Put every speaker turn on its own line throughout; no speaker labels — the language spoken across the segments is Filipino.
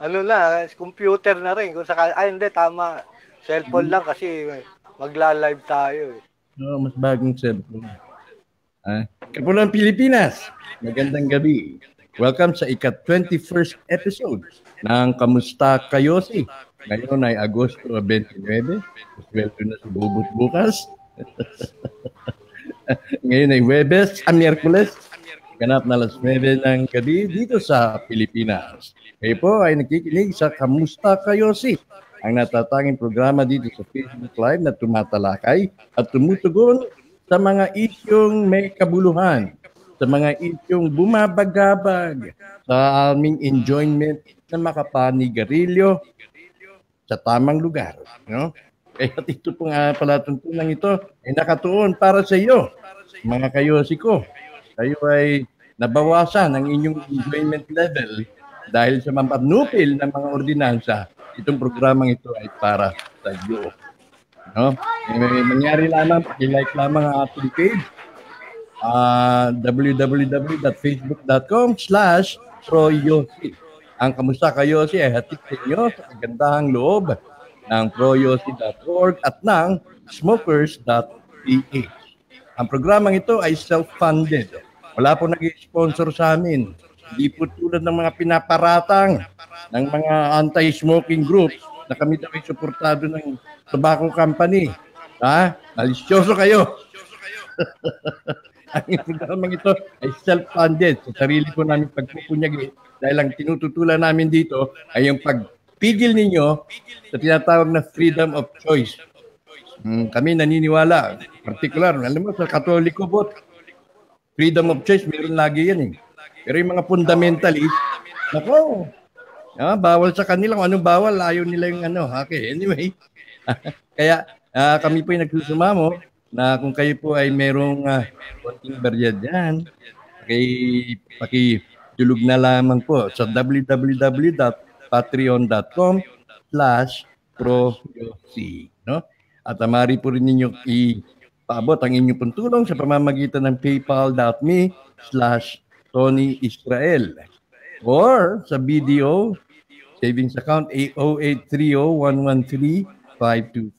ano na, computer na rin. Kung sakali, ay hindi, tama. Cellphone lang kasi magla-live tayo. Eh.
No, mas bagong cellphone. Ah, Kapulang Pilipinas, magandang gabi. Welcome sa ika-21st episode ng Kamusta Kayo Si? Ngayon ay Agosto 29. Sweldo na si Bubot bukas. Ngayon ay Webes, ang Miyerkules. Ganap na alas 9 ng gabi dito sa Pilipinas. Kayo po ay nakikinig sa Kamusta Kayo Si? Ang natatanging programa dito sa Facebook Live na tumatalakay at tumutugon sa mga isyong may kabuluhan sa mga isyong bumabagabag sa aming enjoyment na makapanigarilyo sa tamang lugar. No? Kaya ito pong uh, palatuntunan ito ay nakatuon para sa iyo, mga kayosiko. Kayo ay nabawasan ang inyong enjoyment level dahil sa mapanupil ng mga ordinansa. Itong programang ito ay para sa iyo. No? May mangyari lamang, i-like lamang ang ating page uh, www.facebook.com slash proyosi. Ang Kamusta Kayosi ay hatid sa inyo sa kagandahang loob ng proyosi.org at ng smokers.ph. Ang programang ito ay self-funded. Wala po nag-sponsor sa amin. Hindi po tulad ng mga pinaparatang ng mga anti-smoking groups na kami daw ay suportado ng tobacco company. Ha? Malisyoso kayo. ang programang ito ay self-funded. Sa sarili ko namin pagpupunyagi dahil ang tinututulan namin dito ay yung pagpigil ninyo sa tinatawag na freedom of choice. Hmm, kami naniniwala, particular, alam mo sa katoliko po, freedom of choice, meron lagi yan eh. Pero yung mga fundamentalist, nako, ah, bawal sa kanila. Kung anong bawal, ayaw nila yung ano. Okay, anyway. Kaya uh, kami po yung nagsusumamo na kung kayo po ay merong uh, konting barya dyan, paki, paki tulog na lamang po sa www.patreon.com slash. No? At amari po rin ninyo ipaabot ang inyong pong tulong sa pamamagitan ng paypal.me slash Tony Israel. Or sa BDO savings account 80830 113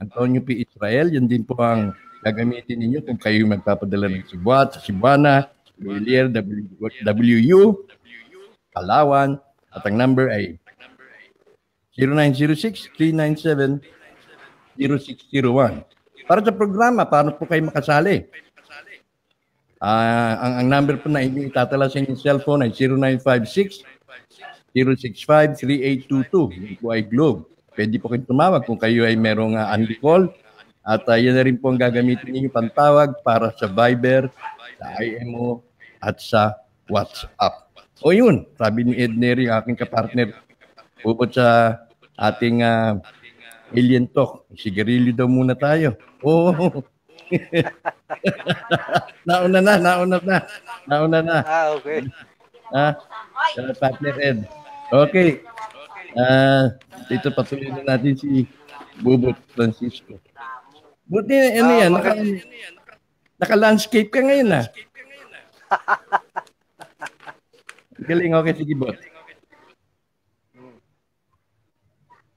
Antonio P. Israel. Yan din po ang gagamitin ninyo kung kayo magpapadala ng Cebuat, Cebuana, Willier, WU, Palawan, at ang number ay 0906-397-0601. Para sa programa, paano po kayo makasali? Uh, ang, ang number po na itatala sa inyong cellphone ay 0956 065 3822. Yun po ay Globe. Pwede po kayong tumawag kung kayo ay merong uh, unli call. At uh, yan na rin po ang gagamitin ninyo pantawag para sa Viber, sa IMO, at sa WhatsApp. O yun, sabi ni Ed Neri, aking kapartner, bukod sa ating uh, alien talk, sigarilyo daw muna tayo. Oo. Oh. nauna na, nauna na. Nauna na.
Ah, okay.
Ah, partner Ed. Okay. Ah, dito patuloy na natin si Bubot Francisco. Buti ano uh, yan, naka, naka-landscape ka ngayon ah. Galing, okay, sige bot.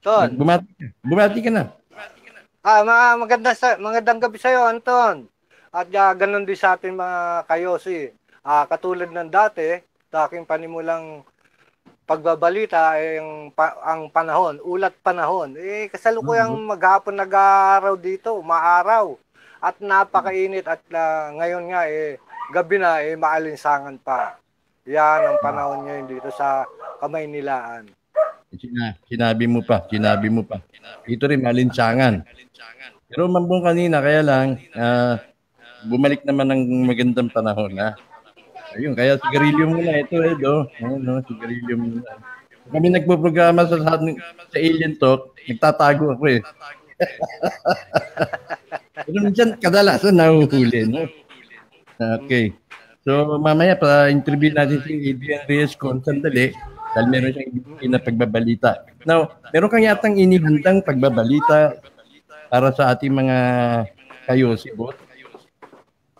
Ton.
Bumati ka. Bumati ka na.
Ah, mga maganda sa magandang gabi sa iyo, Anton. At uh, ganun din sa atin mga kayosi. Ah, katulad ng dati, sa aking panimulang pagbabalita ay ang, pa, ang panahon, ulat panahon. Eh, kasalukuyang mm-hmm. maghapon nag-araw dito, maaraw. At napakainit at uh, ngayon nga eh, gabi na eh, maalinsangan pa. Yan ang panahon ngayon dito sa kamay nilaan.
Sina, sinabi mo pa, sinabi mo pa. Ito rin malinsangan. Pero mambong kanina, kaya lang, uh, bumalik naman ng magandang panahon. Ha? Ayun, kaya sigarilyo muna ito, Edo. Ayun, no, sigarilyo muna. Kami nagpo-programa sa, sa, sa Alien Talk, nagtatago ako eh. Pero minsan, kadalasan nahuhuli, no? Okay. So, mamaya pa-interview natin si Adrian Reyes kung sandali dahil meron siyang na pagbabalita. Now, meron kang yatang inihandang pagbabalita para sa ating mga kayo, si Bot?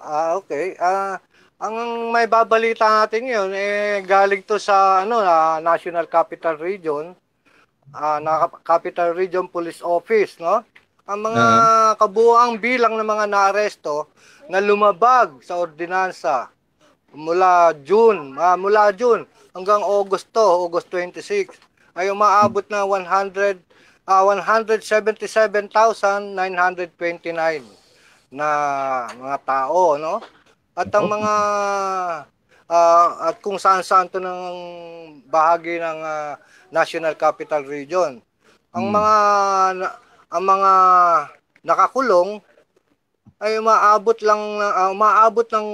Ah, okay. Ah, Ang may babalita natin ngayon, eh, galing to sa ano, uh, National Capital Region, uh, na Capital Region Police Office, no? Ang mga uh-huh. kabuuang bilang ng mga naaresto na lumabag sa ordinansa mula June, uh, mula June hanggang Agosto, August 26 ay umaabot na 100 uh, 177,929 na mga tao, no? At ang mga uh, at kung saan-saan to ng bahagi ng uh, National Capital Region. Ang hmm. mga ang mga nakakulong ay umaabot lang uh, umaabot ng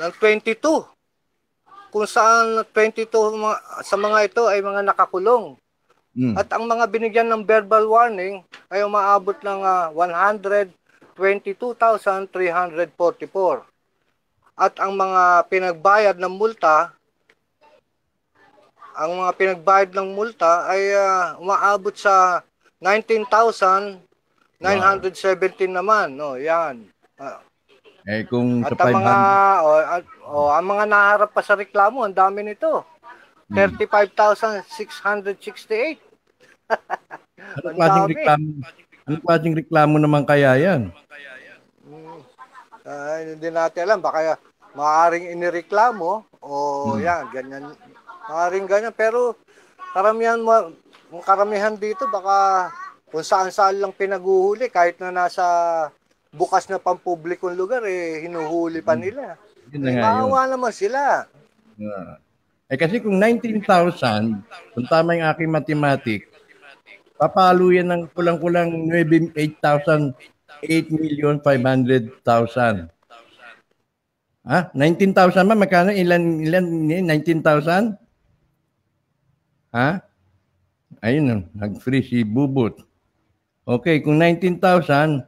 ng 22 kung saan 22 sa mga ito ay mga nakakulong. Hmm. At ang mga binigyan ng verbal warning ay umaabot ng uh, 100 22,344. At ang mga pinagbayad ng multa, ang mga pinagbayad ng multa ay uh, umaabot sa 19,917 wow. naman, no, yan. Uh,
eh kung
at sa ang mga oh, at, oh, ang mga naharap pa sa reklamo, ang dami nito. 35,668.
ano klaseng reklamo? Ano klaseng reklamo naman kaya yan?
Uh, hindi natin alam. Baka maaaring inireklamo o hmm. yan, ganyan. Maaaring ganyan. Pero karamihan, karamihan dito baka kung saan-saan lang pinaguhuli kahit na nasa bukas na pampublikong lugar eh hinuhuli pa hmm. Yun eh, maawa naman sila.
Uh, eh kasi kung 19,000, kung tama yung aking mathematics, papalo yan ng kulang-kulang 8,000 8,500,000. Ha? 19,000 ma? Magkano? Ilan? Ilan? 19,000? Ha? Ayun, nag-free si Bubut. Okay, kung 19,000,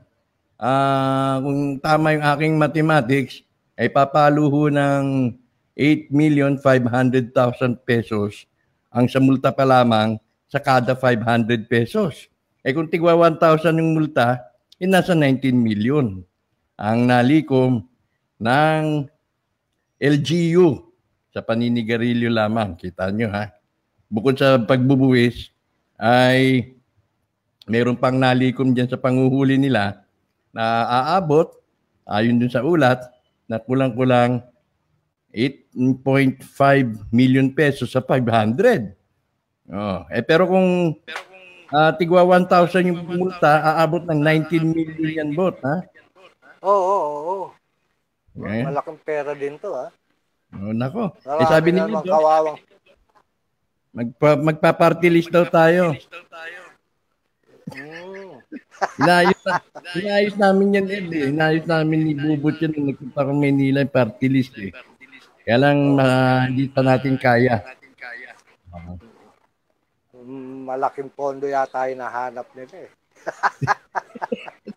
ah uh, kung tama yung aking mathematics, ay papaluho ng 8,500,000 pesos ang sa multa pa lamang sa kada 500 pesos. Eh kung tigwa 1,000 yung multa, eh nasa 19 million ang nalikom ng LGU sa paninigarilyo lamang. Kita nyo ha. Bukod sa pagbubuwis, ay meron pang nalikom dyan sa panguhuli nila na aabot, ayon dun sa ulat, na kulang-kulang 8.5 million pesos sa 500. Oh, eh pero kung, pero kung uh, tigwa 1,000 yung multa, aabot ng 19 million yan bot, ha?
Oo, oo, oo. Okay. Malaking pera din to, ha?
Oh, nako. Marami eh, sabi niyo, kawawang. Magpa, magpa-party list daw tayo. Mm. Inayos, na, inayos namin yan, Ed. Eh. Inayos namin ni Bubot yan nung nagpunta ko Manila yung party list. Eh. Kaya lang, uh, hindi pa natin kaya. Uh,
malaking pondo yata yung nahanap nila eh.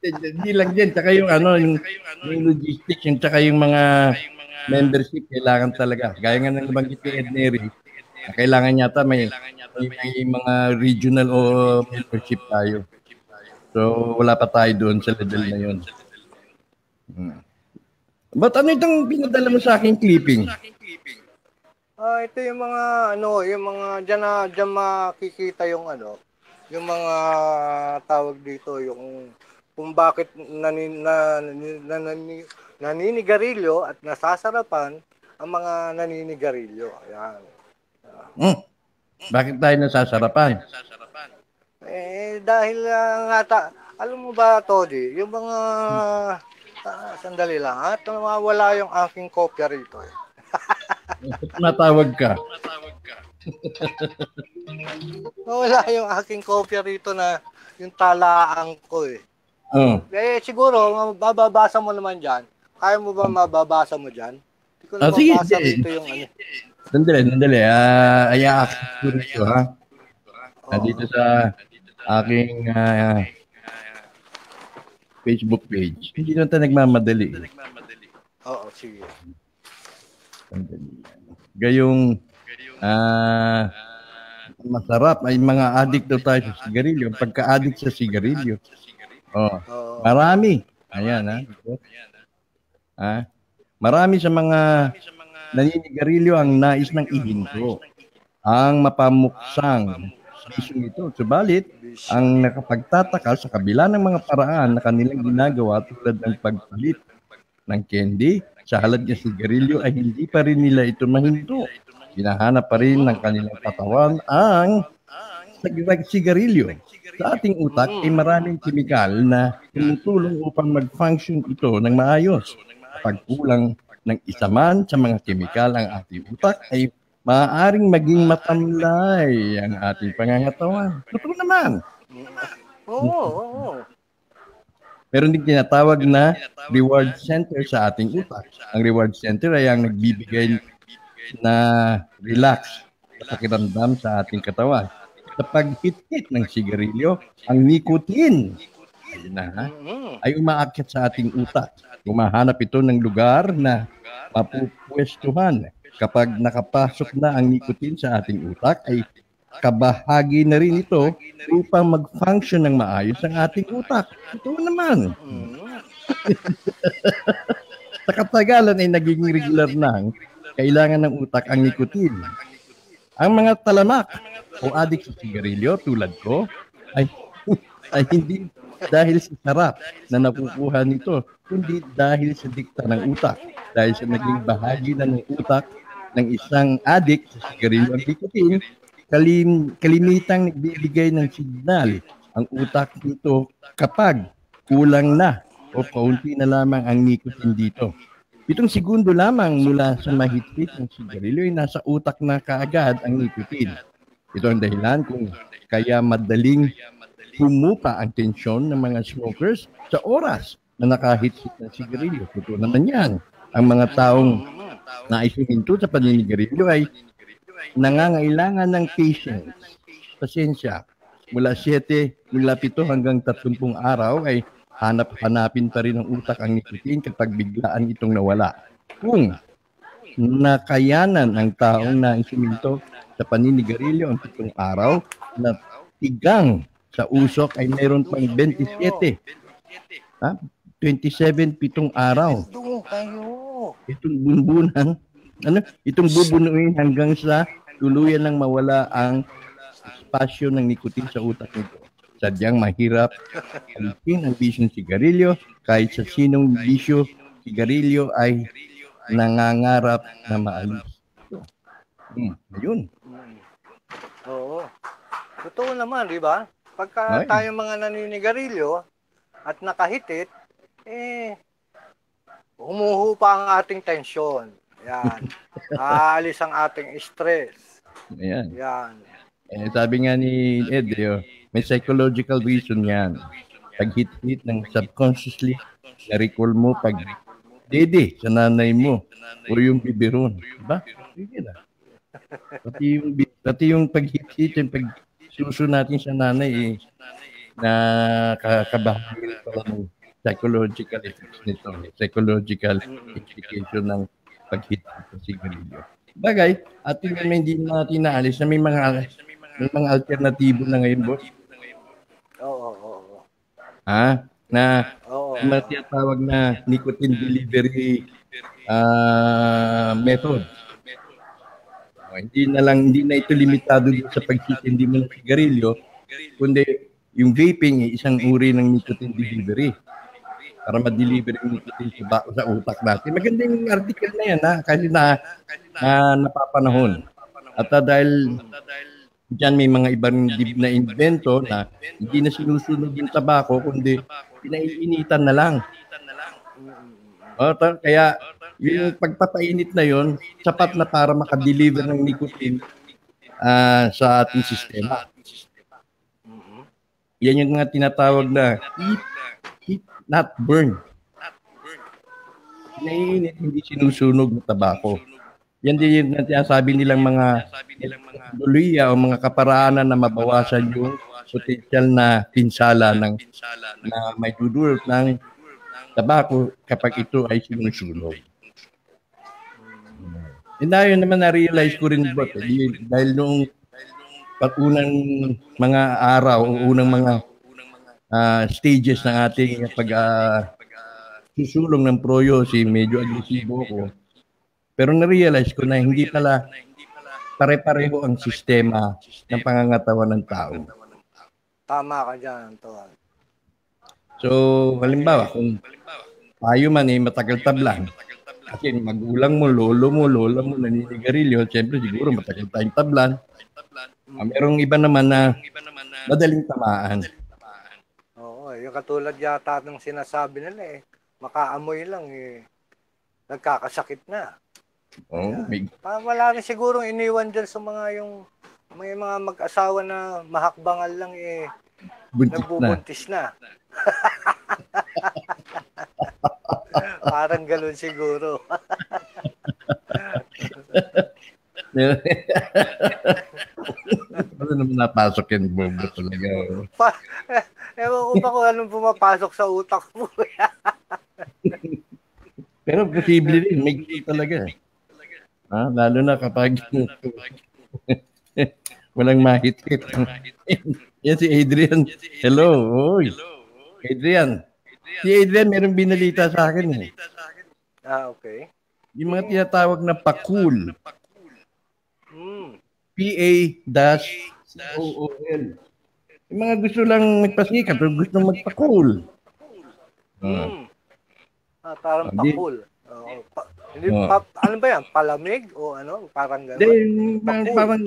Hindi lang din. Tsaka yung ano, yung, yung logistics, yung tsaka yung mga membership, kailangan talaga. Gaya nga ng nabanggit ni Ed Neri, kailangan yata may, may, may mga regional o membership tayo. So, wala pa tayo doon sa level na yun. Hmm. But ano itong pinadala mo sa akin clipping?
Ah, ito yung mga ano, yung mga diyan na diyan makikita yung ano, yung mga tawag dito, yung kung bakit nanin, na, na, na, naninigarilyo at nasasarapan ang mga naninigarilyo. Ayan.
Mm. Bakit tayo nasasarapan?
Eh, dahil uh, nga, ta, alam mo ba, Todi, yung mga, uh, sandali lang, at nawawala yung aking kopya rito eh.
Natawag ka.
Wala yung aking kopya rito na yung talaan ko eh. Oh. Eh siguro, mababasa mo naman dyan. Kaya mo ba mababasa mo dyan? Hindi ko
ah, sige, rito yung ano. Sandali, sandali. Uh, ako rito ha. Oh. Dito sa aking uh, Facebook page. Hindi na tayo nagmamadali.
Oo, sige.
Gayong uh, masarap ay mga addict daw tayo sa sigarilyo. Pagka-addict sa sigarilyo. Oh, marami. Ayan, ha? Ha? Marami sa mga naninigarilyo ang nais ng ihinto ang mapamuksang bisyo ito. Subalit, ang nakapagtataka sa kabila ng mga paraan na kanilang ginagawa tulad ng pagpalit ng candy sa halad ng sigarilyo ay hindi pa rin nila ito mahinto. Hinahanap pa rin ng kanilang katawan ang sigarilyo. Sa ating utak ay maraming kimikal na tumutulong upang mag-function ito ng maayos. Kapag kulang ng isa man sa mga kimikal ang ating utak ay maaaring maging matamlay ang ating pangangatawan. Totoo naman.
Oo, oo, oo.
Meron din tinatawag na reward center sa ating utak. Ang reward center ay ang nagbibigay na relax sa pakiramdam sa ating katawan. Sa paghit-hit ng sigarilyo, ang nicotine ayun na, ha, ay umaakyat sa ating utak. Umahanap ito ng lugar na mapupwestuhan kapag nakapasok na ang nicotine sa ating utak ay kabahagi na rin ito upang mag-function ng maayos ang ating utak. Ito naman. sa katagalan ay naging regular na kailangan ng utak ang nicotine. Ang mga talamak o adik sa sigarilyo tulad ko ay, ay hindi dahil sa sarap na nakukuha nito, kundi dahil sa dikta ng utak. Dahil sa naging bahagi na ng utak ng isang adik sa sigarilyo ang nicotine, kalim, kalimitang nagbibigay ng signal ang utak nito kapag kulang na o kaunti na lamang ang nicotine dito. Pitong segundo lamang mula sa mahigpit ng sigarilyo ay nasa utak na kaagad ang nicotine. Ito ang dahilan kung kaya madaling humupa ang tensyon ng mga smokers sa oras na nakahit-hit ng sigarilyo. Totoo naman yan. Ang mga taong nais huminto sa paninigarilyo ay nangangailangan ng patience, pasensya. Mula 7, mula 7 hanggang 30 araw ay hanap-hanapin pa rin ng utak ang nicotine kapag biglaan itong nawala. Kung nakayanan ng taong na suminto sa paninigarilyo ang pitong araw na tigang sa usok ay mayroon pang 27. Ha? 27 pitong araw.
Doon kayo.
Itong bunbunan, ano? Itong bubunuin hanggang sa tuluyan nang mawala ang espasyo ng nikotin sa utak nito. Sadyang mahirap alisin ang bisyo ng sigarilyo kahit sa sinong bisyo sigarilyo ay nangangarap na maalis. Hmm, ayun.
Oo. Totoo naman, di ba? Pagka
Ay.
tayo mga naninigarilyo at nakahitit, eh, humuhupa ang ating tensyon. Yan. Aalis ang ating stress.
Ayan.
Yan.
Eh, sabi nga ni Ed, eh, may psychological reason yan. Pag hit-hit ng subconsciously, na-recall mo pag dede sa nanay mo o yung biberon. Diba? Sige na. Pati yung, pati yung pag-hit-hit, yung pag suso natin sa nanay, eh, na kakabahagi pala ng psychological effects nito. Psychological implication ng pag-hit sa sigarilyo. Bagay, at yun naman hindi natin naalis na may mga may mga alternatibo na ngayon, boss.
Oo, oo, oo.
Ha? Na
Oo.
mga tinatawag na nicotine delivery ah method. O, hindi na lang hindi na ito limitado dito sa pagtitindi mo ng sigarilyo, kundi yung vaping ay isang uri ng nicotine delivery para ma-deliver yung nicotine sa, utak natin. Maganda yung article na yan ha, kasi na, na napapanahon. At ah, dahil Diyan may mga ibang dib na invento na hindi na sinusunod yung tabako kundi pinaiinitan na lang. O, ta- kaya yung pagpapainit na yon sapat na para makadeliver ng nicotine ah, sa ating sistema. Yan yung mga tinatawag na not burn. Naiinit, hindi sinusunog ng tabako. Yan din yung sinasabi nilang mga buluya o mga kaparaanan na mabawasan yung potential na pinsala ng na may dudulot ng tabako kapag ito ay sinusunog. And yun naman na-realize ko rin ba dahil nung pag unang mga araw o unang mga ah, stages ng ating pag ah, susulong ng proyo si medyo agresibo ko. Pero na-realize ko na hindi pala pare-pareho ang sistema ng pangangatawan ng tao.
Tama ka dyan, Anton.
So, halimbawa, kung tayo man eh matagal tablang, kasi magulang mo, lolo mo, lola mo, naninigarilyo, siyempre siguro matagal tayong tablan. Ah, merong iba naman na madaling tamaan.
Yung katulad yata ng sinasabi nila eh, makaamoy lang eh, nagkakasakit na.
Oh, may,
Parang wala rin sigurong iniwan dyan sa mga yung may mga mag-asawa na mahakbangal lang eh,
buntis na.
nagbubuntis na. Parang galon siguro.
ano naman napasok yan, bobo talaga. oh.
Pa- Ewan ko pa kung anong pumapasok sa utak mo.
Pero posible rin, may gusto talaga. Ha? Lalo na kapag walang mahit-hit. yan si Adrian. Hello. Oy. Adrian. Si Adrian, meron binalita sa akin. Eh.
ah, okay.
Yung mga tinatawag na pakul.
Hmm.
P-A-C-O-O-L. Yung mga gusto lang magpasikap, pero gusto magpakul. Ah.
Hmm. Ah, parang
Hindi.
pakul. Oo, pa- hindi,
Oo.
pa, ano ba yan? Palamig? O ano? Parang gano'n?
parang,
Pakul.
parang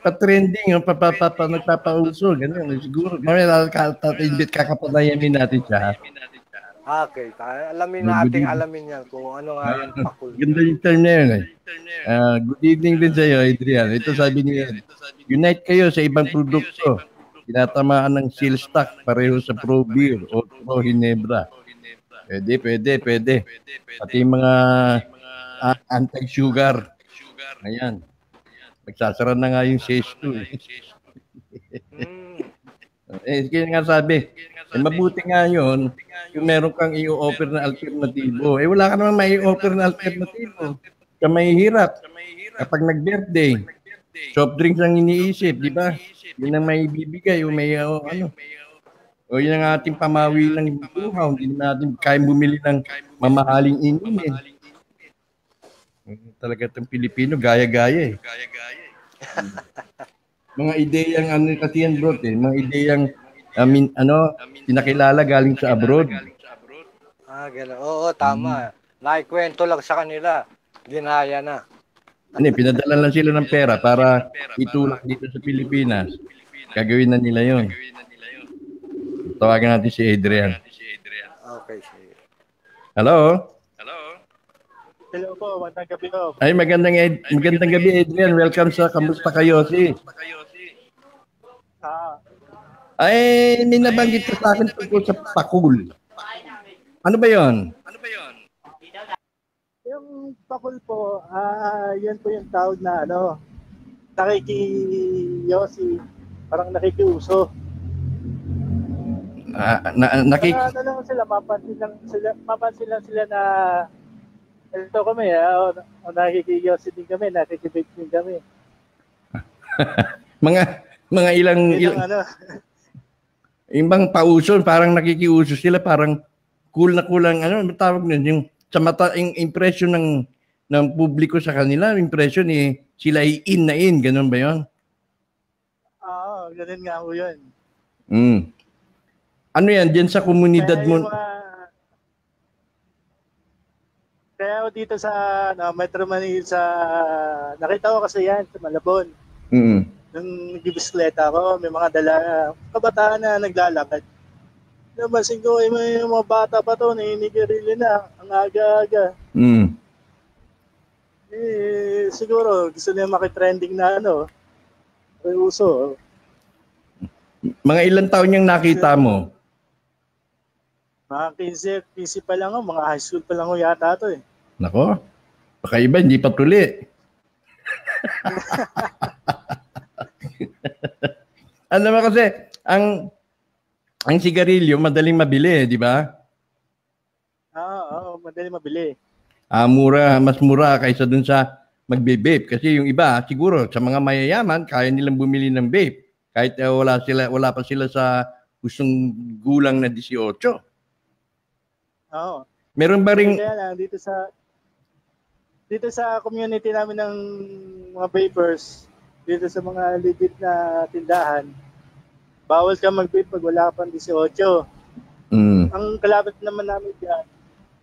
pa-trending, yung papapapa, nagpapauso, ganyan. Siguro, mamaya kakapanayamin kakapanayamin natin siya.
Ah, Okay, ta- alamin natin,
evening.
alamin yan kung ano nga yan pakul.
Ganda yung term na yun eh. Ah, good evening din sa iyo, Adrian. Ito sabi niya, unite kayo sa ibang produkto. Tinatamaan ng seal stock pareho sa Pro Beer o Pro Ginebra. Pwede, pwede, pwede. Pati mga anti-sugar. Ayan. Magsasara na nga yung sales 2. Eh.
Hmm.
Eh, kaya nga sabi, eh, mabuti nga yun kung meron kang i-offer na alternatibo. Eh, wala ka naman may offer na alternatibo. Ka mahihirap. Kapag nag-birthday, soft drinks ang iniisip, di ba? Yun ang may bibigay o may o, ano. O yun ang ating pamawi ng buhaw. Hindi natin kaya bumili ng mamahaling inumin. Talaga itong Pilipino, gaya-gaya eh. Mga ideyang ano kasi yan bro, eh. mga ideyang I mean, ano, pinakilala galing sa abroad.
Ah, gano'n. Oo, tama. Naikwento lang sa kanila. Ginaya na.
Ano, eh, pinadala lang sila ng pera para itulak dito sa Pilipinas. Gagawin na nila yon. Tawagan natin si Adrian.
Okay, sige.
Hello?
Hello po, magandang gabi po.
Ay, magandang, Ed- magandang gabi Adrian. Welcome sa Kamusta Kayo si.
Ah,
Ay, may nabanggit ka sa akin tungkol sa pakul. Ano ba yon?
Yung pakul po, ah, yan po yung tawag na ano, nakikiyosi, parang nakikiuso.
Ah, na, nakik
Para ano lang sila, mapansin lang sila, mapansin lang sila na ito kami, ah, o, o nakikiyosi din kami, nakikibig din kami.
mga mga ilang, ilang
ang ano,
yung bang pauso, parang nakikiuso sila, parang cool na kulang, ano, ano tawag nun, yung sa mata, yung impression ng ng publiko sa kanila, impression eh, sila ay in na in, ganun ba yun?
ah, ganun nga po yun.
Mm. Ano yan, dyan sa komunidad
Kaya
mo,
mga- Kaya ako dito sa ano, Metro Manila sa nakita ko kasi yan sa Malabon.
mm
Nung nagbibisikleta ako, may mga dala kabataan na naglalakad. Nabasin ko, eh, may mga bata pa to, naninigirili na, ang aga-aga.
mm.
Eh, siguro, gusto nila makitrending na ano, may uso.
mga ilang taon yung nakita mo?
Mga 15, 15 pa lang ako, mga high school pa lang ako yata to eh.
Nako, baka iba, hindi pa tuli. ano naman kasi, ang ang sigarilyo madaling mabili, di ba?
Ah, oo, madali mabili.
Ah, mura, mas mura kaysa dun sa magbe-vape kasi yung iba siguro sa mga mayayaman kaya nilang bumili ng vape kahit eh, wala sila wala pa sila sa gustong gulang na 18.
Oo.
Meron ba ring
Kaya lang, dito sa dito sa community namin ng mga vapers, dito sa mga legit na tindahan, bawal ka mag-vape pag wala ka pang 18.
mm,
Ang kalapit naman namin dyan,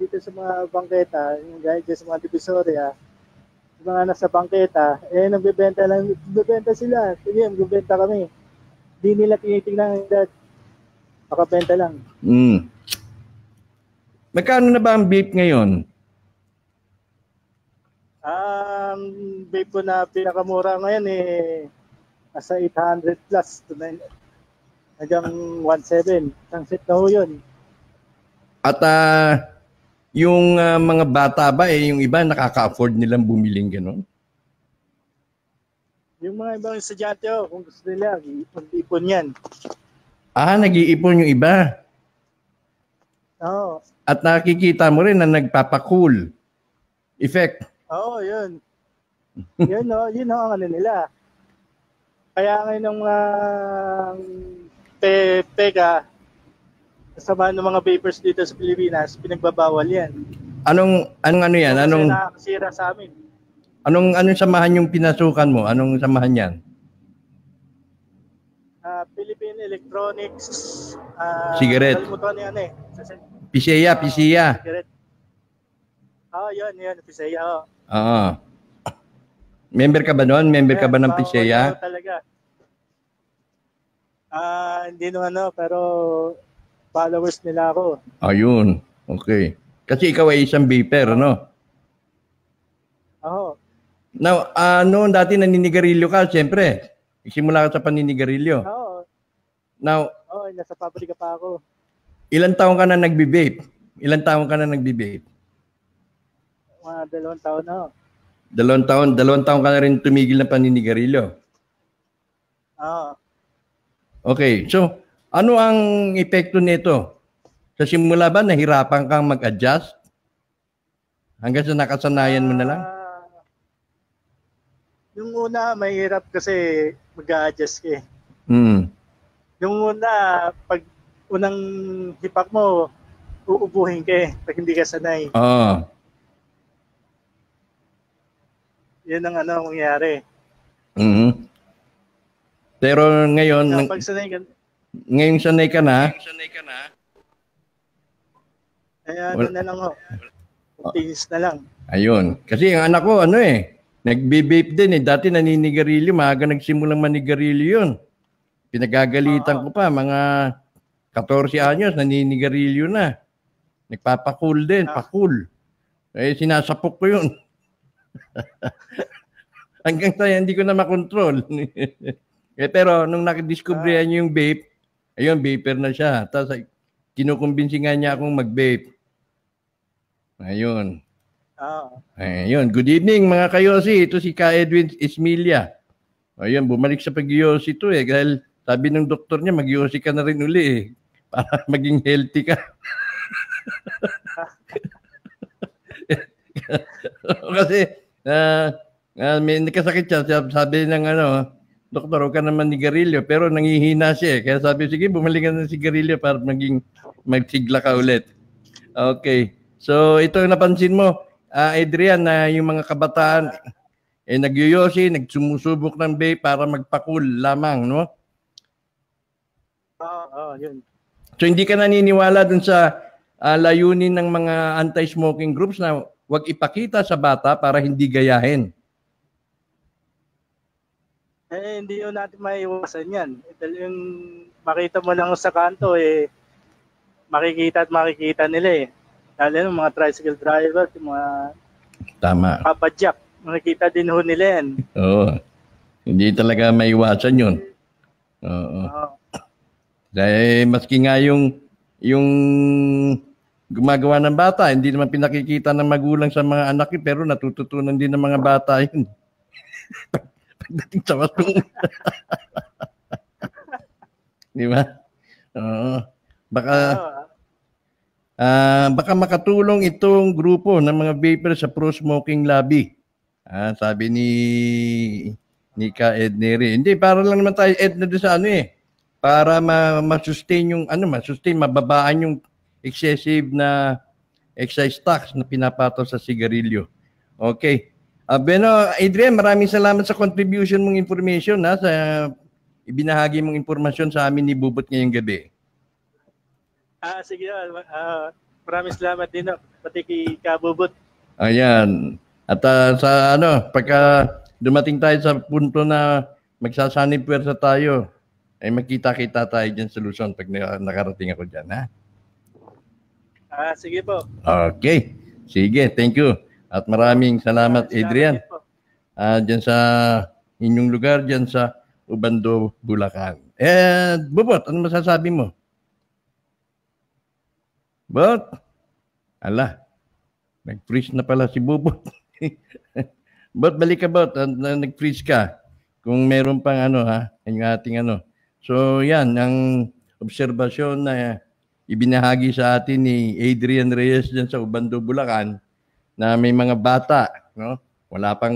dito sa mga bangketa, yung guys dyan sa mga divisoria, yung mga nasa bangketa, eh nagbebenta lang, nagbebenta sila. Sige, nagbebenta kami. Di nila tinitingnan ang edad. Makabenta lang.
mm. Magkano na ba ang vape ngayon?
Ang vape ko na pinakamura ngayon eh nasa 800 plus to 9 hanggang 17. Ang set na ho yun.
At ah, yung ah, mga bata ba, eh, yung iba nakaka-afford nilang bumiling ganun?
Yung mga ibang estudyante ho, kung gusto nila, ipon-ipon yan.
Ah, nag-iipon yung iba.
Oo.
At nakikita mo rin na nagpapakool effect.
Oo, yun. yun no, yun ho ang ano nila. Kaya ngayon ng mga pe, peka, kasama ng mga vapers dito sa Pilipinas, pinagbabawal yan.
Anong anong ano yan?
Kasi
Anong
nakakasira sa amin.
anong anong samahan yung pinasukan mo? Anong samahan yan?
Ah, Philippine Electronics. ah,
Cigarette.
Kalimutan ano eh. Sa- sa-
Piseya, piseya.
Cigarette. Ah, yun, yun. Pisaya. Oh.
Oo. Member ka ba noon? Member ka ba ng
daw talaga. Ah, hindi naman ano, pero followers nila ako.
Ayun. Okay. Kasi ikaw ay isang vapor, no?
Oo.
Now, ah, noon dati naninigarilyo ka, siyempre. Simula ka sa paninigarilyo.
Oo.
Now,
Oo, nasa pabrika pa ako.
ilang taon ka na nagbi-vape? Ilang taon ka na nagbi-vape?
Mga dalawang taon na.
Dalawang taon, dalawang taon ka na rin tumigil ng paninigarilyo.
Oo.
Okay, so ano ang epekto nito? Sa simula ba, nahirapan kang mag-adjust? Hanggang sa nakasanayan mo na lang?
Ah, yung una, mahirap kasi mag-a-adjust ka eh.
Hmm.
Yung una, pag unang hipak mo, uubuhin ka eh, pag hindi ka sanay.
Oo.
Yan ang ano mangyayari.
Mhm. Pero ngayon,
Kaya pag sanay ka,
ngayon sanay ka na,
kaya
Wal-
ano na lang ho. Continuous na lang.
ayun. Kasi ang anak ko, ano eh, nagbe-vape din eh. Dati naninigarilyo, maaga nagsimulang manigarilyo yun. Pinagagalitan ko pa, mga 14 anyos, naninigarilyo na. Nagpapakool din,
Ah.
pakool. Eh, sinasapok ko yun. Hanggang sa hindi ko na makontrol. eh, pero nung nakidiscover niya yung vape, ayun, vapor na siya. Tapos kinukumbinsi nga niya akong mag-vape. Ayun.
Oo.
Ayun. Good evening mga kayosi. Ito si Ka Edwin Ismilia. Ayun, bumalik sa pag-yosi to eh. Dahil sabi ng doktor niya, mag-yosi ka na rin uli eh. Para maging healthy ka. Kasi ah ah, may nakasakit siya. Sabi ng ano, doktor, huwag ka naman nigarilyo. Pero nangihina siya eh. Kaya sabi, sige, bumalik ka ng sigarilyo para maging magsigla ka ulit. Okay. So, ito yung napansin mo, ah, Adrian, na yung mga kabataan, eh, nagyoyosi, nagsumusubok ng vape para magpakul lamang, no?
Oo, oo, yun.
So, hindi ka naniniwala dun sa ah, layunin ng mga anti-smoking groups na wag ipakita sa bata para hindi gayahin.
Eh, hindi yun natin maiwasan yan. Dahil yung makita mo lang sa kanto, eh, makikita at makikita nila eh. Lalo yung mga tricycle driver, yung mga
Tama.
papadyak, makikita din ho nila yan.
Oo. Hindi talaga maiwasan yun. Oo.
Oo.
Dahil maski nga yung yung gumagawa ng bata, hindi naman pinakikita ng magulang sa mga anak yun, pero natututunan din ng mga bata yun. Pagdating sa wasong. Di ba? Oo. Baka, ah, baka makatulong itong grupo ng mga vapor sa pro-smoking lobby. Ah, sabi ni ni Ka Ed Neri. Hindi, para lang naman tayo Ed na doon sa ano eh. Para ma- ma-sustain yung ano, ma-sustain, mababaan yung excessive na excise tax na pinapato sa sigarilyo. Okay. Uh, Beno, Adrian, maraming salamat sa contribution mong information ha, sa ibinahagi mong impormasyon sa amin ni Bubot ngayong gabi.
Ah, sige. Uh, maraming salamat din, no? pati kay Kabubot.
Ayan. At uh, sa ano, pagka dumating tayo sa punto na magsasanib pwersa tayo, ay makita-kita tayo dyan sa Luzon pag nakarating ako dyan, ha?
Ah, sige po.
Okay. Sige, thank you. At maraming salamat, Adrian. Ah, dyan sa inyong lugar, dyan sa Ubando, Bulacan. Eh, Bubot, ano masasabi mo? Bot? Ala, nag-freeze na pala si Bubot. Bot, balik ka, Bot. Nag-freeze ka. Kung meron pang ano, ha, yung ating ano. So, yan, ang obserbasyon na ibinahagi sa atin ni Adrian Reyes dyan sa Ubando, Bulacan na may mga bata, no? Wala pang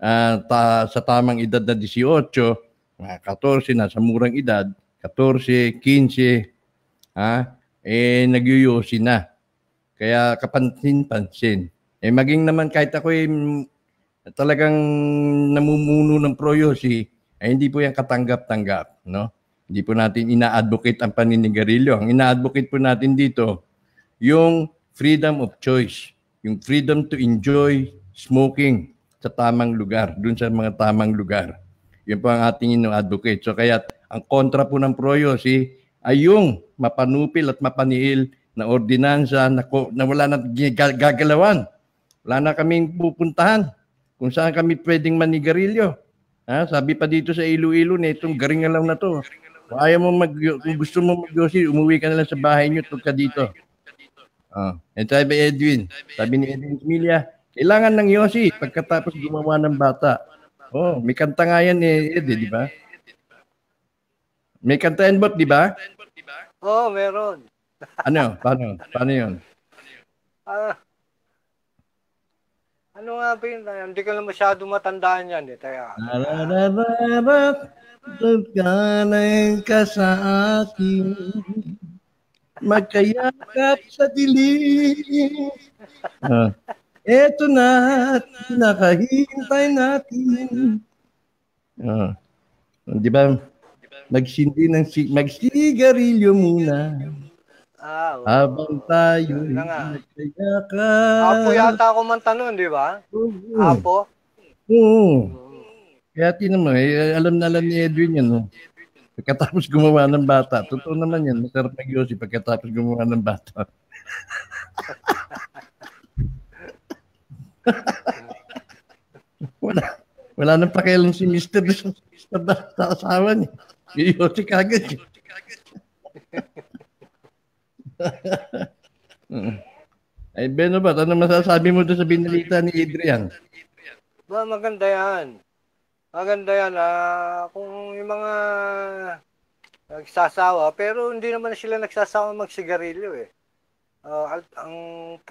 uh, ta, sa tamang edad na 18, mga 14 na sa murang edad, 14, 15, ha? Eh nagyuyosi na. Kaya kapansin-pansin. Eh maging naman kahit ako eh, talagang namumuno ng proyosi, eh hindi po yan katanggap-tanggap, no? Hindi po natin ina-advocate ang paninigarilyo. Ang ina-advocate po natin dito, yung freedom of choice, yung freedom to enjoy smoking sa tamang lugar, dun sa mga tamang lugar. Yun po ang ating ino-advocate. So kaya ang kontra po ng proyosi ay yung mapanupil at mapaniil na ordinansa na, na wala na gagalawan. Wala na kaming pupuntahan kung saan kami pwedeng manigarilyo. Ha? Sabi pa dito sa Iloilo na itong garingalaw na to. Kung ayaw mo mag, kung gusto mo magyosi, umuwi ka na lang sa bahay niyo, tulad ka dito. Oh. And sabi Edwin, sabi ni Edwin Emilia, kailangan ng yosi pagkatapos gumawa ng bata. Oh, may kanta nga yan eh, Ed, di ba? May kanta yan bot, di ba?
Oo, oh, meron.
ano? Paano? Paano yun?
Ah, ano nga ba yun? Hindi ko lang masyado matandaan yan eh. Kaya...
Nararararat, Pagkanay ka sa akin, magkayakap sa dilim. Uh, eto na, nakahintay natin. Uh, di ba? Magsindi ng magsigarilyo muna. Ah, oh. Habang tayo
nagkayakap. Apo yata ako man tanong, di ba?
Oo.
Apo?
Oo. Kaya tinan mo, eh, alam na alam ni Edwin yan. No? Pagkatapos gumawa ng bata, totoo naman yan, masarap mag Yossi pagkatapos gumawa ng bata. wala, wala nang pakialam si Mr. sa, sa, sa asawa niya. Si Yossi kagad. Ay, Beno ba, ano masasabi mo doon sa binalita ni Adrian?
Ba, maganda yan. Maganda yan. Ah, kung yung mga nagsasawa, pero hindi naman sila nagsasawa magsigarilyo eh. Uh, ang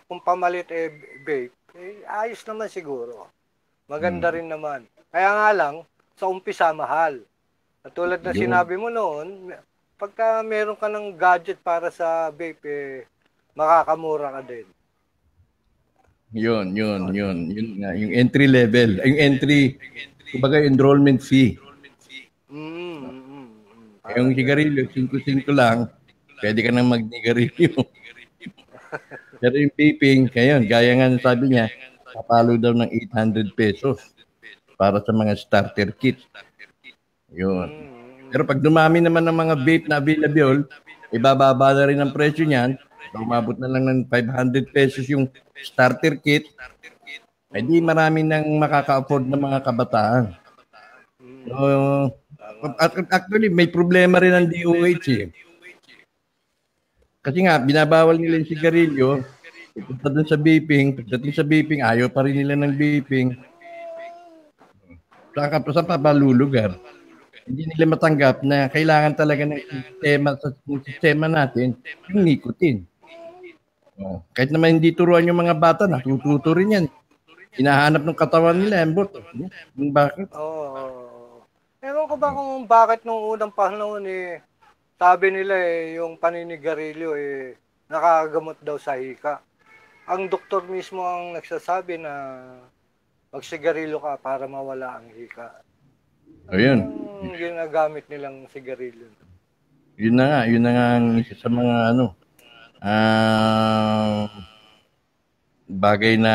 kung pamalit eh vape, eh, ayos naman siguro. Maganda hmm. rin naman. Kaya nga lang, sa umpisa mahal. At tulad na sinabi mo noon, pagka meron ka ng gadget para sa vape, eh, makakamura ka din.
Yun, yun, yun. Yun nga, yung entry level. Yung entry Kumbaga enrollment fee. Mm, mm, mm. Yung sigarilyo, 5-5 lang, pwede ka nang magnigarilyo. Pero yung vaping, ngayon, gaya nga sabi niya, kapalo daw ng 800 pesos para sa mga starter kit. Yun. Pero pag dumami naman ng mga vape na available, ibababa na rin ang presyo niyan. Umabot na lang ng 500 pesos yung starter kit. Eh di marami nang makaka-afford ng mga kabataan. So, actually, may problema rin ang DOH eh. Kasi nga, binabawal nila yung sigarilyo. Punta dun sa vaping. Pagdating sa vaping, ayaw pa rin nila ng vaping. Saan ka sa pabalulugar? Hindi nila matanggap na kailangan talaga ng sistema sa sistema natin yung nicotine. Oh, kahit naman hindi turuan yung mga bata, natututo rin yan hinahanap ng katawan nila, embot. Yung bakit?
Oo. Oh. Ewan ko ba kung bakit nung unang panahon eh, sabi nila eh, yung paninigarilyo eh, nakagamot daw sa hika. Ang doktor mismo ang nagsasabi na magsigarilyo ka para mawala ang hika.
Ayun.
Yung ginagamit nilang sigarilyo.
Yun na nga, yun na nga ang isa sa mga ano, ah, bagay na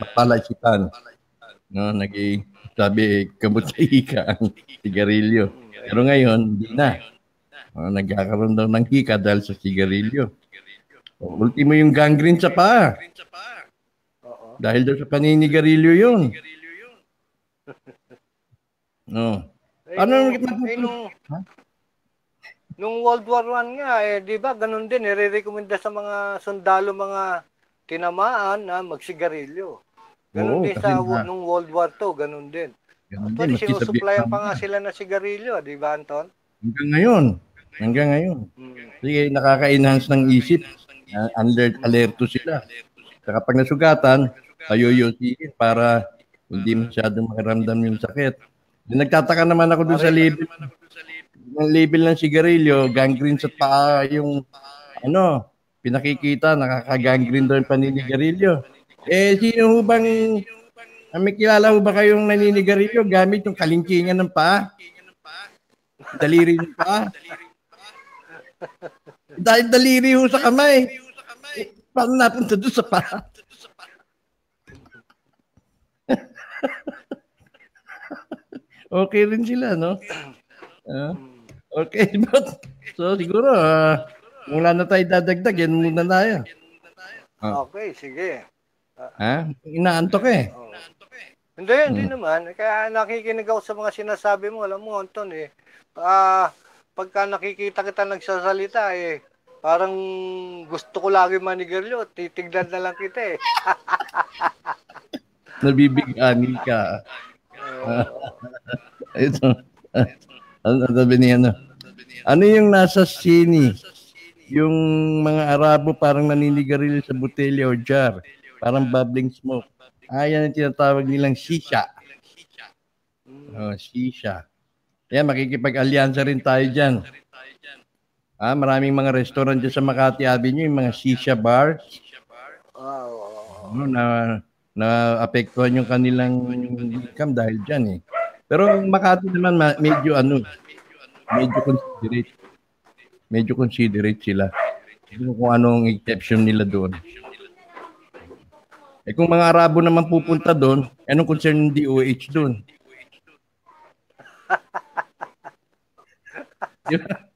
mapalaisipan. No, naging sabi, kamot sa hika ang sigarilyo. Pero ngayon, hindi na. Oh, nagkakaroon daw ng hika dahil sa sigarilyo. Oh, ultimo yung gangrene sa paa. Dahil daw sa paninigarilyo yun. No.
Eh,
Ano
eh, nung, nung World War I nga, eh, di ba, ganun din, nire-recommenda sa mga sundalo, mga tinamaan na magsigarilyo. Ganun
Oo,
din sa
nga-
nung World War II, ganun din.
Ganun din,
Actually,
sa
sinusuplayan pa nga
na.
sila ng sigarilyo, di ba, Anton?
Hanggang ngayon. Hanggang ngayon.
Hmm.
Sige, nakaka-enhance ng isip. Uh, alert, alerto sila. Saka pag nasugatan, payuyusiin para hindi masyadong makiramdam yung sakit. Nagtataka naman ako dun sa label, ng label ng sigarilyo, gangrene sa paa yung ano, pinakikita, nakaka-gangrene daw yung paninigarilyo. Eh, sino bang, ah, may kilala ho ba kayong naninigarilyo gamit yung kalingkingan ng paa? Daliri ng paa? Dahil daliri ho sa kamay. Eh, paano napunta doon sa paa? okay rin sila, no? Ah, okay, but so siguro, wala na tayo dadagdag, yan muna tayo. Ah.
Okay, sige.
Ha? Inaantok eh.
Oh. Hindi, hindi naman. Kaya nakikinig ako sa mga sinasabi mo. Alam mo, Anton, eh. Ah, pagka nakikita kita nagsasalita, eh, parang gusto ko lagi manigarilyo. Titignan na lang kita, eh.
Nabibigani ka. Ito. Ano sabi ni ano? Ano yung nasa sini? Yung mga Arabo parang naninigarilyo sa botelya o jar. Parang bubbling smoke. Ah, ang tinatawag nilang shisha. Oh, shisha. Kaya makikipag-alyansa rin tayo dyan. Ah, maraming mga restaurant dyan sa Makati Avenue, yung mga shisha bars.
Wow.
ano, na na apektuhan yung kanilang income dahil diyan eh. Pero Makati naman ma- medyo ano, medyo considerate. Medyo considerate sila. Kung, kung anong exception nila doon. Eh kung mga Arabo naman pupunta doon, anong concern ng DOH doon?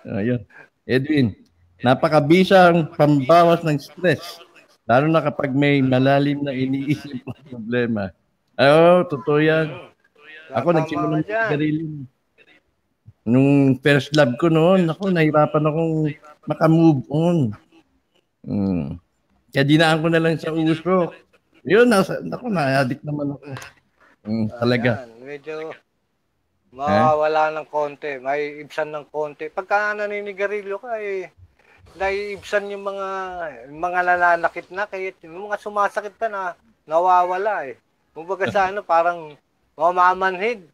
Ayun. Edwin, napakabisang pambawas ng stress. Lalo na kapag may malalim na iniisip na problema. Oo, totoo yan. Ako nagsimula ng sarili. Nung first love ko noon, ako nahirapan akong makamove on. Hmm. Kaya dinaan ko na lang sa uso. Yun, nasa, ako, na-addict naman ako. Hmm, talaga.
Ayan, medyo mawawala ng konti. May ibsan ng konti. Pagka naninigarilyo ka, eh, naiibsan yung mga mga nananakit na kahit yung mga sumasakit pa na nawawala eh. Kumbaga sa ano, parang mamamanhid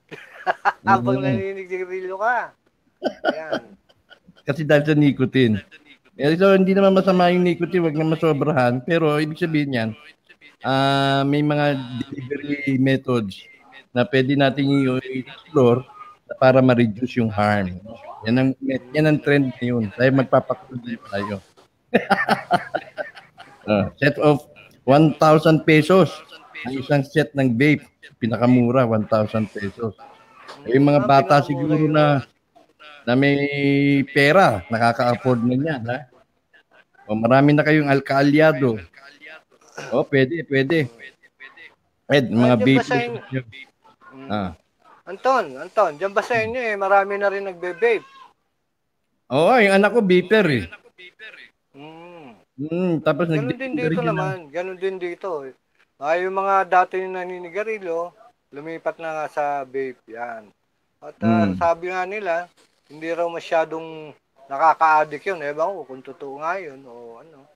habang naninigarilyo ka. Ayan.
Kasi dahil sa nicotine. Eh, so, hindi naman masama yung nicotine, wag na masobrahan. Pero, ibig sabihin yan, ah may mga delivery methods na pwede natin i-explore para ma-reduce yung harm. Yan ang, yan ang trend ngayon. Tayo magpapakuloy tayo. Ah, set of 1,000 pesos. Ang isang set ng vape, pinakamura, 1,000 pesos. Eh, Yung mga bata siguro na na may pera, nakaka-afford na yan, ha? O marami na kayong alkaalyado. O, pwede, pwede. Ed, mga vape.
inyo?
Ah.
Anton, Anton, dyan ba sa inyo eh, marami na rin nagbe-vape.
Oo, yung anak ko beeper eh.
Hmm.
Hmm, tapos
Ganun
nag
din dito naman. Ganun din dito. Ay, yung mga dati yung naninigarilyo, lumipat na nga sa vape. Yan. At ah,
Mm.
sabi nga nila, hindi raw masyadong nakaka-addict yun. Ewan ko kung totoo nga yun o ano.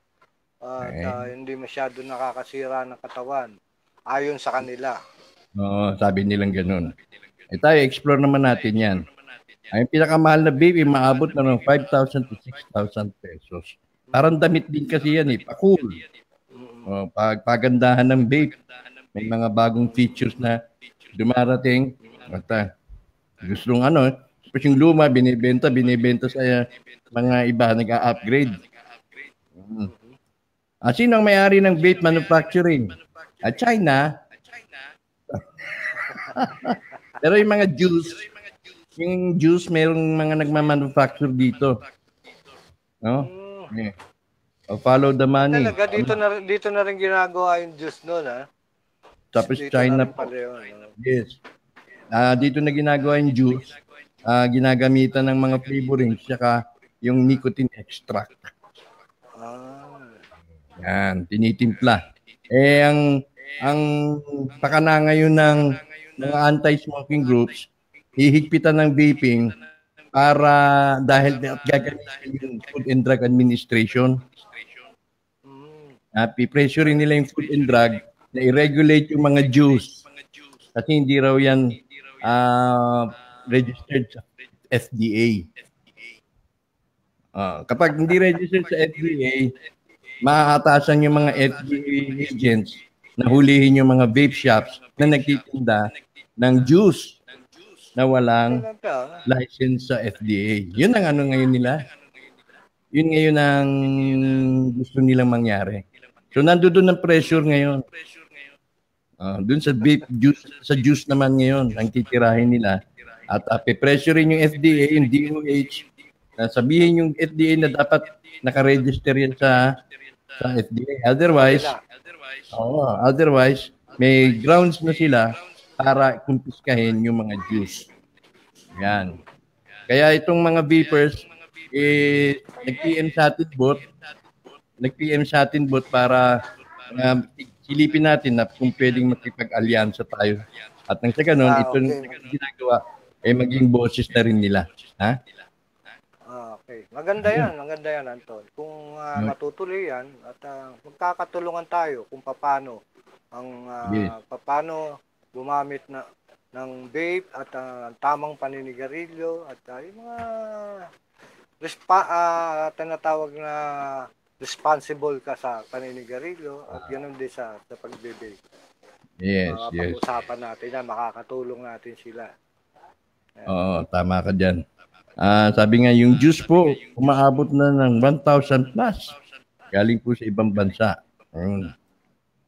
At
Eh.
ah, hindi masyado nakakasira ng katawan. Ayon sa kanila.
Oo, sabi nilang ganun. Eh tayo, explore naman natin yan. Ang pinakamahal na vape, maabot na ng 5,000 to 6,000 pesos. Parang damit din kasi yan eh, pa-cool. O, pag pagandahan ng vape, may mga bagong features na dumarating. At uh, gustong ano, tapos yung luma, binibenta, binibenta sa uh, mga iba, nag-upgrade. Mm. Ah, sino ang may-ari ng vape manufacturing? At China. Pero yung mga juice, yung juice, merong mga nagmamanufacture dito. No? Yeah. Oh, follow the money.
Talaga, dito na, dito na rin ginagawa yung juice noon, ha?
Tapos
Dito
China
pala yun, ano?
Yes. Ah, dito na ginagawa yung juice. Ah, ginagamitan ng mga flavorings saka yung nicotine extract.
Ah,
Yan, tinitimpla. Eh ang ang pakana ngayon ng mga anti-smoking groups, hihigpitan ng vaping para dahil gagamitin yung Food and Drug Administration. Uh, pipressurein nila yung Food and Drug na i-regulate yung mga juice. Kasi hindi raw yan ah, registered sa FDA. Ah, kapag hindi registered sa FDA, maatasan yung mga FDA agents na hulihin yung mga vape shops na nagtitinda ng juice na walang license sa FDA. Yun ang ano ngayon nila. Yun ngayon ang gusto nilang mangyari. So nandoon ang pressure ngayon. Ah, doon sa vape juice, sa juice naman ngayon ang titirahin nila at uh, pressurein yung FDA, yung DOH, na sabihin yung FDA na dapat nakaregister yan sa sa FDA. Otherwise, Oo, otherwise, may grounds na sila para kumpiskahin yung mga juice. Yan. Kaya itong mga vapers, eh, nag-PM sa atin bot, nag-PM sa atin bot para uh, silipin natin na kung pwedeng makipag-alyansa tayo. At nang sa ganun,
Ah,
ito
okay.
ginagawa, eh maging boses na rin nila. Ha?
Ah, okay. Maganda yan, maganda yan, Anton. Kung
Mm.
matutuloy yan at ah, magkakatulungan tayo kung paano ang ah,
Yes.
paano gumamit na ng vape at ah, tamang paninigarilyo at ah, yung mga respa ah, tinatawag na responsible ka sa paninigarilyo at ganoon din sa sa pagbe-vape.
Yes,
Mga
yes.
pag-usapan natin yan, makakatulong natin sila.
Oo, tama ka dyan. Ah, sabi nga, yung juice po, umaabot na ng 1,000 plus. Galing po sa ibang bansa. Mm.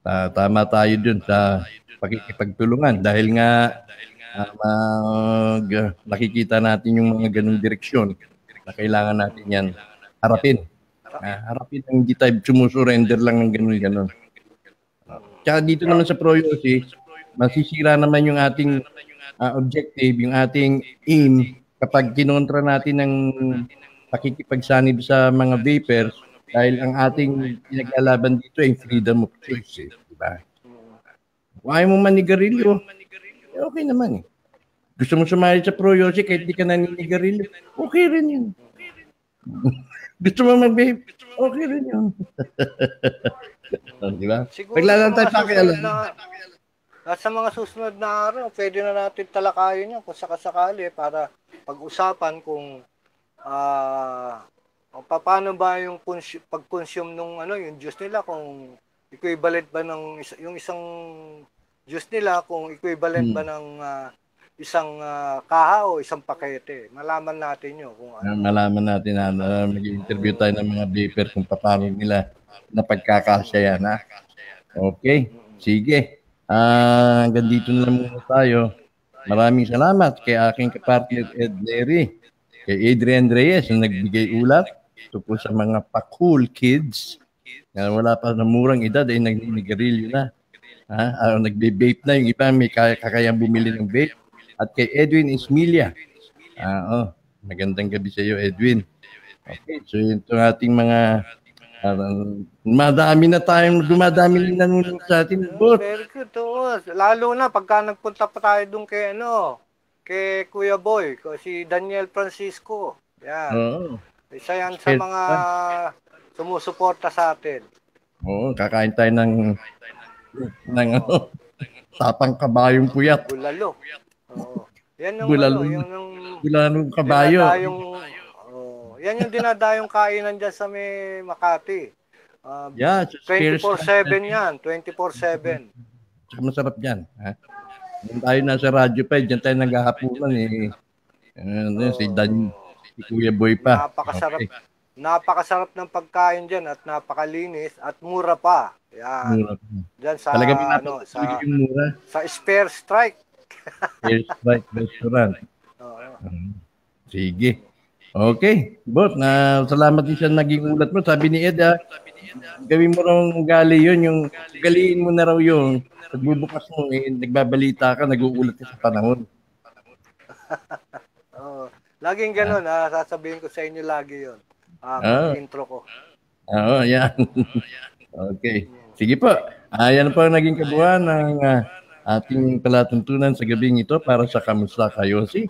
Ta- tama tayo dun sa pakikipagtulungan dahil nga ah, mag, ah, nakikita natin yung mga ganung direksyon na kailangan natin yan harapin. Ah, harapin ang hindi tayo sumusurrender lang ng ganun-ganun. Tsaka dito naman sa Proyosi, masisira naman yung ating ah, objective, yung ating aim kapag kinontra natin ng pakikipagsanib sa mga vapers dahil ang ating pinaglalaban dito ay freedom of choice. Eh, di ba? Kung ayaw mo manigarilyo, eh, okay naman eh. Gusto mo sumali sa Proyosi kahit di ka naninigarilyo, okay rin yun. Gusto mo mag-vape, okay rin yun. di ba?
Siguro
Paglalaan
sa
tayo
mga
pakialam.
susunod na- at sa mga susunod na araw, pwede na natin talakayin yan kung sakasakali para pag-usapan kung ah kung paano ba yung cons- pag-consume nung ano yung juice nila kung equivalent ba ng isa- yung isang juice nila kung equivalent
Hmm.
ba ng ah, isang ah, kaha o isang pakete. Malaman natin yun kung
na
ano.
malaman natin na uh, mag-interview tayo ng mga vapor kung paano nila napagkakasya yan. Ha? Okay, sige. Ah, hanggang dito na lang muna tayo. Maraming salamat kay aking kapartner Ed Lery, kay Adrian Reyes na nagbigay ulat tungkol sa mga pa-cool kids na wala pa na murang edad ay nagninigarilyo na. Ha? Ah, nagbe-vape na yung iba may kaya kakayang bumili ng vape. At kay Edwin Ismilia, Ah, oh, magandang gabi sa iyo, Edwin. Okay, so yun itong ating mga uh, madami na tayong dumadami na nanonood sa atin. Bot.
Very good. Oo. Lalo na pagka nagpunta pa tayo dun kay ano, kay Kuya Boy, si Daniel Francisco. Yan.
Oo.
Isa yan sa mga sumusuporta sa atin.
Oo, kakain tayo ng ng ano, tapang kabayong puyat.
Bulalo. Oo. Yan yung
Bulalo.
ano, yung, yung
Bulanong kabayo.
Dinadayong, oh, yan yung dinadayong kainan dyan sa may Makati. Uh,
Yeah, sa Spears.
24-7 yan. 24-7.
Tsaka masarap yan. Ha? Doon tayo nasa radyo pa, dyan tayo naghahapunan eh. Ano, si Dan, si Kuya Boy pa.
Napakasarap.
Okay.
Napakasarap ng pagkain dyan at napakalinis at mura pa. Yan.
Mura.
Dyan sa,
Talaga
ano, sa,
yung mura.
sa Spare Strike.
Air Strike Restaurant.
Oo.
Hmm. Sige. Okay. Bot, na salamat din sa naging ulat mo. Sabi ni Ed, ah, gawin mo raw gali yun, yung galiin mo na raw yung pagbubukas mo, eh, nagbabalita ka, nag-uulat ka sa panahon.
Oo. Laging ganun, ah, sasabihin ko sa inyo lagi yon. Ah,
Ah.
intro ko.
Oo, yan. okay. Sige po. Ayan po ang naging kabuuan ng ah, ating palatuntunan sa gabing ito para sa Kamusta Kayosi.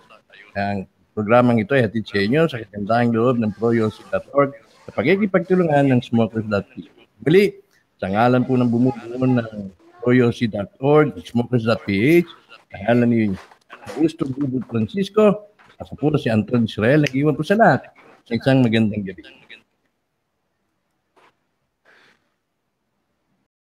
Ang programang ito ay hatid sa inyo sa kagandahang loob ng proyosi.org sa pagkikipagtulungan ng smokers.ph. Muli, sa ngalan po ng bumubuo ng proyosi.org, smokers.ph, sa ngalan ni Augusto Bubut Francisco, sa po si Anton Israel, nag-iwan po sa lahat sa isang magandang gabi.